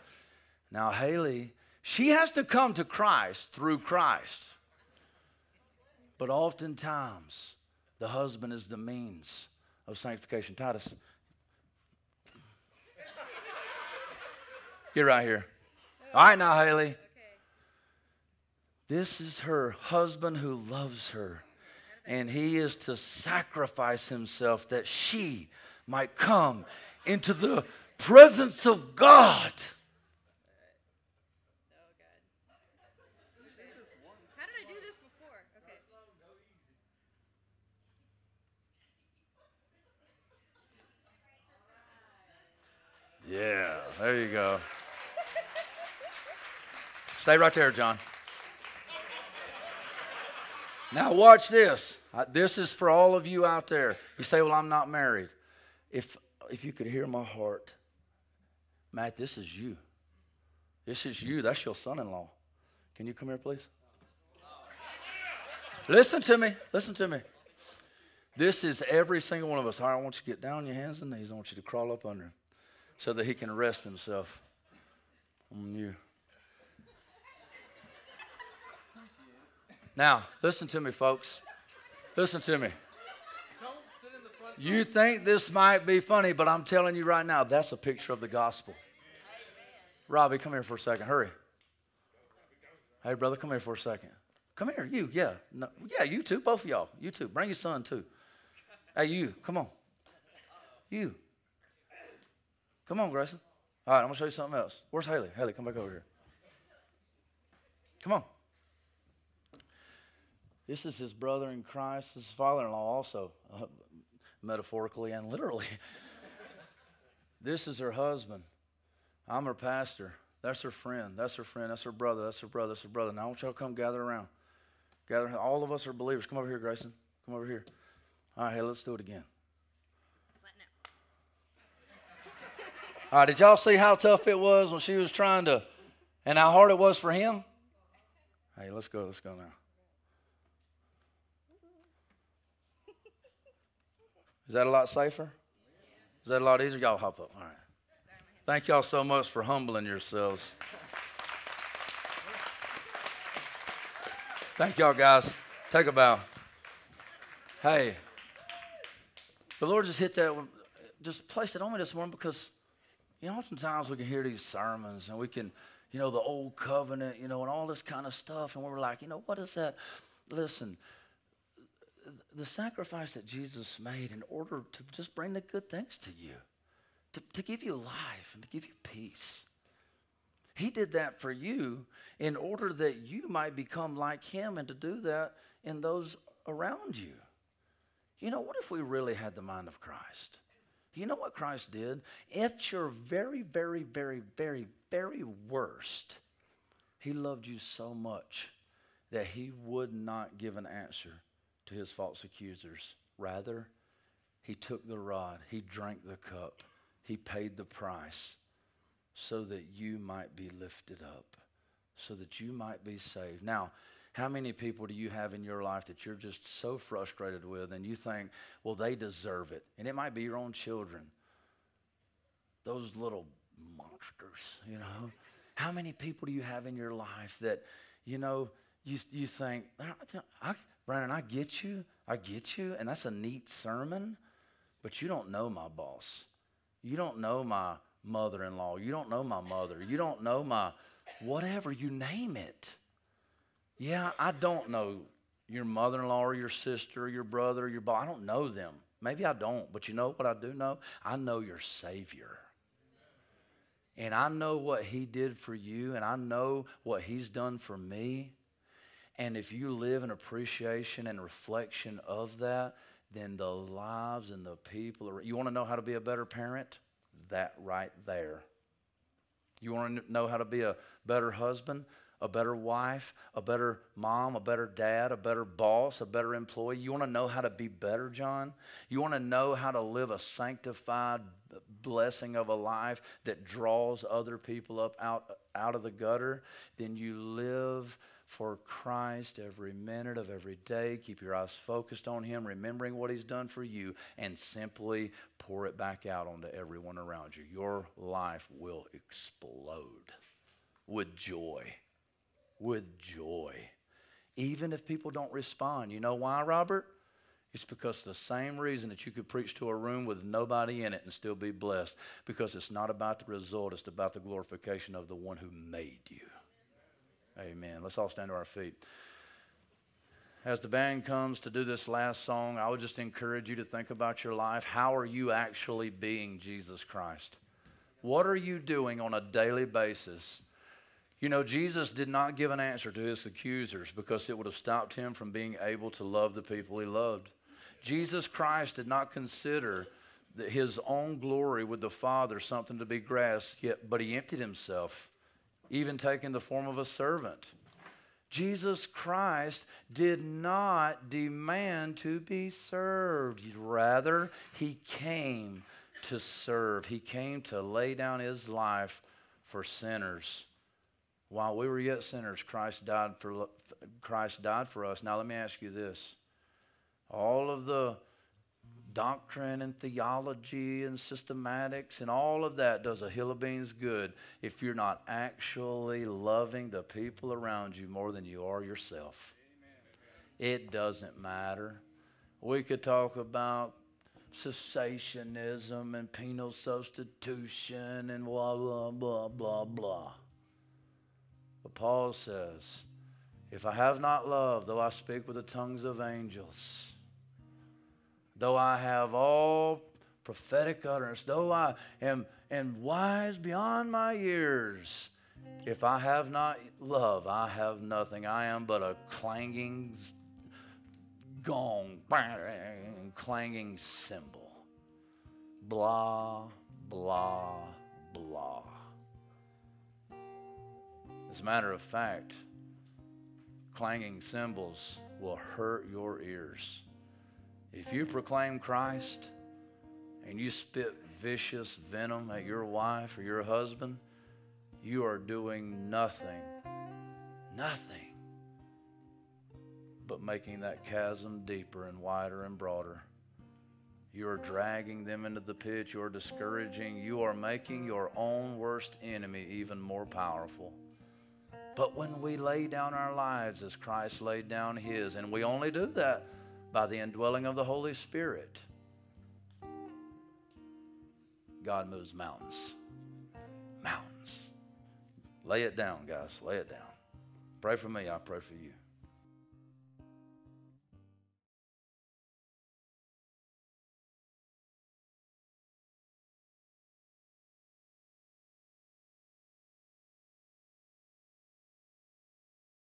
now, Haley, she has to come to Christ through Christ. But oftentimes, the husband is the means of sanctification. Titus, get right here. All right, now, Haley. This is her husband who loves her and he is to sacrifice himself that she might come into the presence of God. Yeah, there you go. Stay right there, John. Now, watch this. This is for all of you out there. You say, Well, I'm not married. If, if you could hear my heart, Matt, this is you. This is you. That's your son in law. Can you come here, please? Listen to me. Listen to me. This is every single one of us. All right, I want you to get down on your hands and knees. I want you to crawl up under him so that he can rest himself on you. Now, listen to me, folks. Listen to me. You think this might be funny, but I'm telling you right now, that's a picture of the gospel. Robbie, come here for a second. Hurry. Hey, brother, come here for a second. Come here, you, yeah. No, yeah, you too, both of y'all. You too. Bring your son too. Hey, you, come on. You. Come on, Grayson. All right, I'm to show you something else. Where's Haley? Haley, come back over here. Come on. This is his brother in Christ, his father in law, also, uh, metaphorically and literally. this is her husband. I'm her pastor. That's her friend. That's her friend. That's her brother. That's her brother. That's her brother. Now I want y'all to come gather around. Gather. All of us are believers. Come over here, Grayson. Come over here. All right, hey, let's do it again. All right, did y'all see how tough it was when she was trying to, and how hard it was for him? Hey, let's go. Let's go now. Is that a lot safer? Is that a lot easier? Y'all hop up. All right. Thank y'all so much for humbling yourselves. Thank y'all, guys. Take a bow. Hey, the Lord just hit that, just placed it on me this morning because, you know, oftentimes we can hear these sermons and we can, you know, the old covenant, you know, and all this kind of stuff, and we're like, you know, what is that? Listen, the sacrifice that Jesus made in order to just bring the good things to you, to, to give you life and to give you peace. He did that for you in order that you might become like Him and to do that in those around you. You know, what if we really had the mind of Christ? You know what Christ did? At your very, very, very, very, very worst, He loved you so much that He would not give an answer to his false accusers. Rather, he took the rod, he drank the cup, he paid the price so that you might be lifted up, so that you might be saved. Now, how many people do you have in your life that you're just so frustrated with and you think, well, they deserve it? And it might be your own children, those little monsters, you know? How many people do you have in your life that, you know, you, you think, I, Brandon, I get you. I get you. And that's a neat sermon, but you don't know my boss. You don't know my mother in law. You don't know my mother. You don't know my whatever, you name it. Yeah, I don't know your mother in law or your sister or your brother or your boss. I don't know them. Maybe I don't, but you know what I do know? I know your Savior. And I know what He did for you, and I know what He's done for me. And if you live in appreciation and reflection of that, then the lives and the people, you want to know how to be a better parent? That right there. You want to know how to be a better husband, a better wife, a better mom, a better dad, a better boss, a better employee? You want to know how to be better, John? You want to know how to live a sanctified blessing of a life that draws other people up out, out of the gutter? Then you live for Christ every minute of every day. Keep your eyes focused on Him, remembering what He's done for you, and simply pour it back out onto everyone around you. Your life will explode with joy. With joy. Even if people don't respond. You know why, Robert? It's because the same reason that you could preach to a room with nobody in it and still be blessed. Because it's not about the result, it's about the glorification of the one who made you. Amen. Let's all stand to our feet. As the band comes to do this last song, I would just encourage you to think about your life. How are you actually being Jesus Christ? What are you doing on a daily basis? You know, Jesus did not give an answer to his accusers because it would have stopped him from being able to love the people he loved. Jesus Christ did not consider his own glory with the Father something to be grasped, yet, but he emptied himself even taking the form of a servant. Jesus Christ did not demand to be served. Rather, he came to serve. He came to lay down his life for sinners. While we were yet sinners, Christ died for Christ died for us. Now let me ask you this. All of the doctrine and theology and systematics and all of that does a hill of beans good if you're not actually loving the people around you more than you are yourself. It doesn't matter. We could talk about cessationism and penal substitution and blah, blah, blah, blah, blah. But Paul says, if I have not love, though I speak with the tongues of angels, though I have all prophetic utterance, though I am, am wise beyond my years, if I have not love, I have nothing. I am but a clanging gong, clanging cymbal. Blah, blah, blah. As a matter of fact, clanging cymbals will hurt your ears. If you proclaim Christ and you spit vicious venom at your wife or your husband, you are doing nothing, nothing but making that chasm deeper and wider and broader. You are dragging them into the pit. You are discouraging. You are making your own worst enemy even more powerful. But when we lay down our lives as Christ laid down his, and we only do that by the indwelling of the Holy Spirit, God moves mountains. Mountains. Lay it down, guys. Lay it down. Pray for me. I pray for you.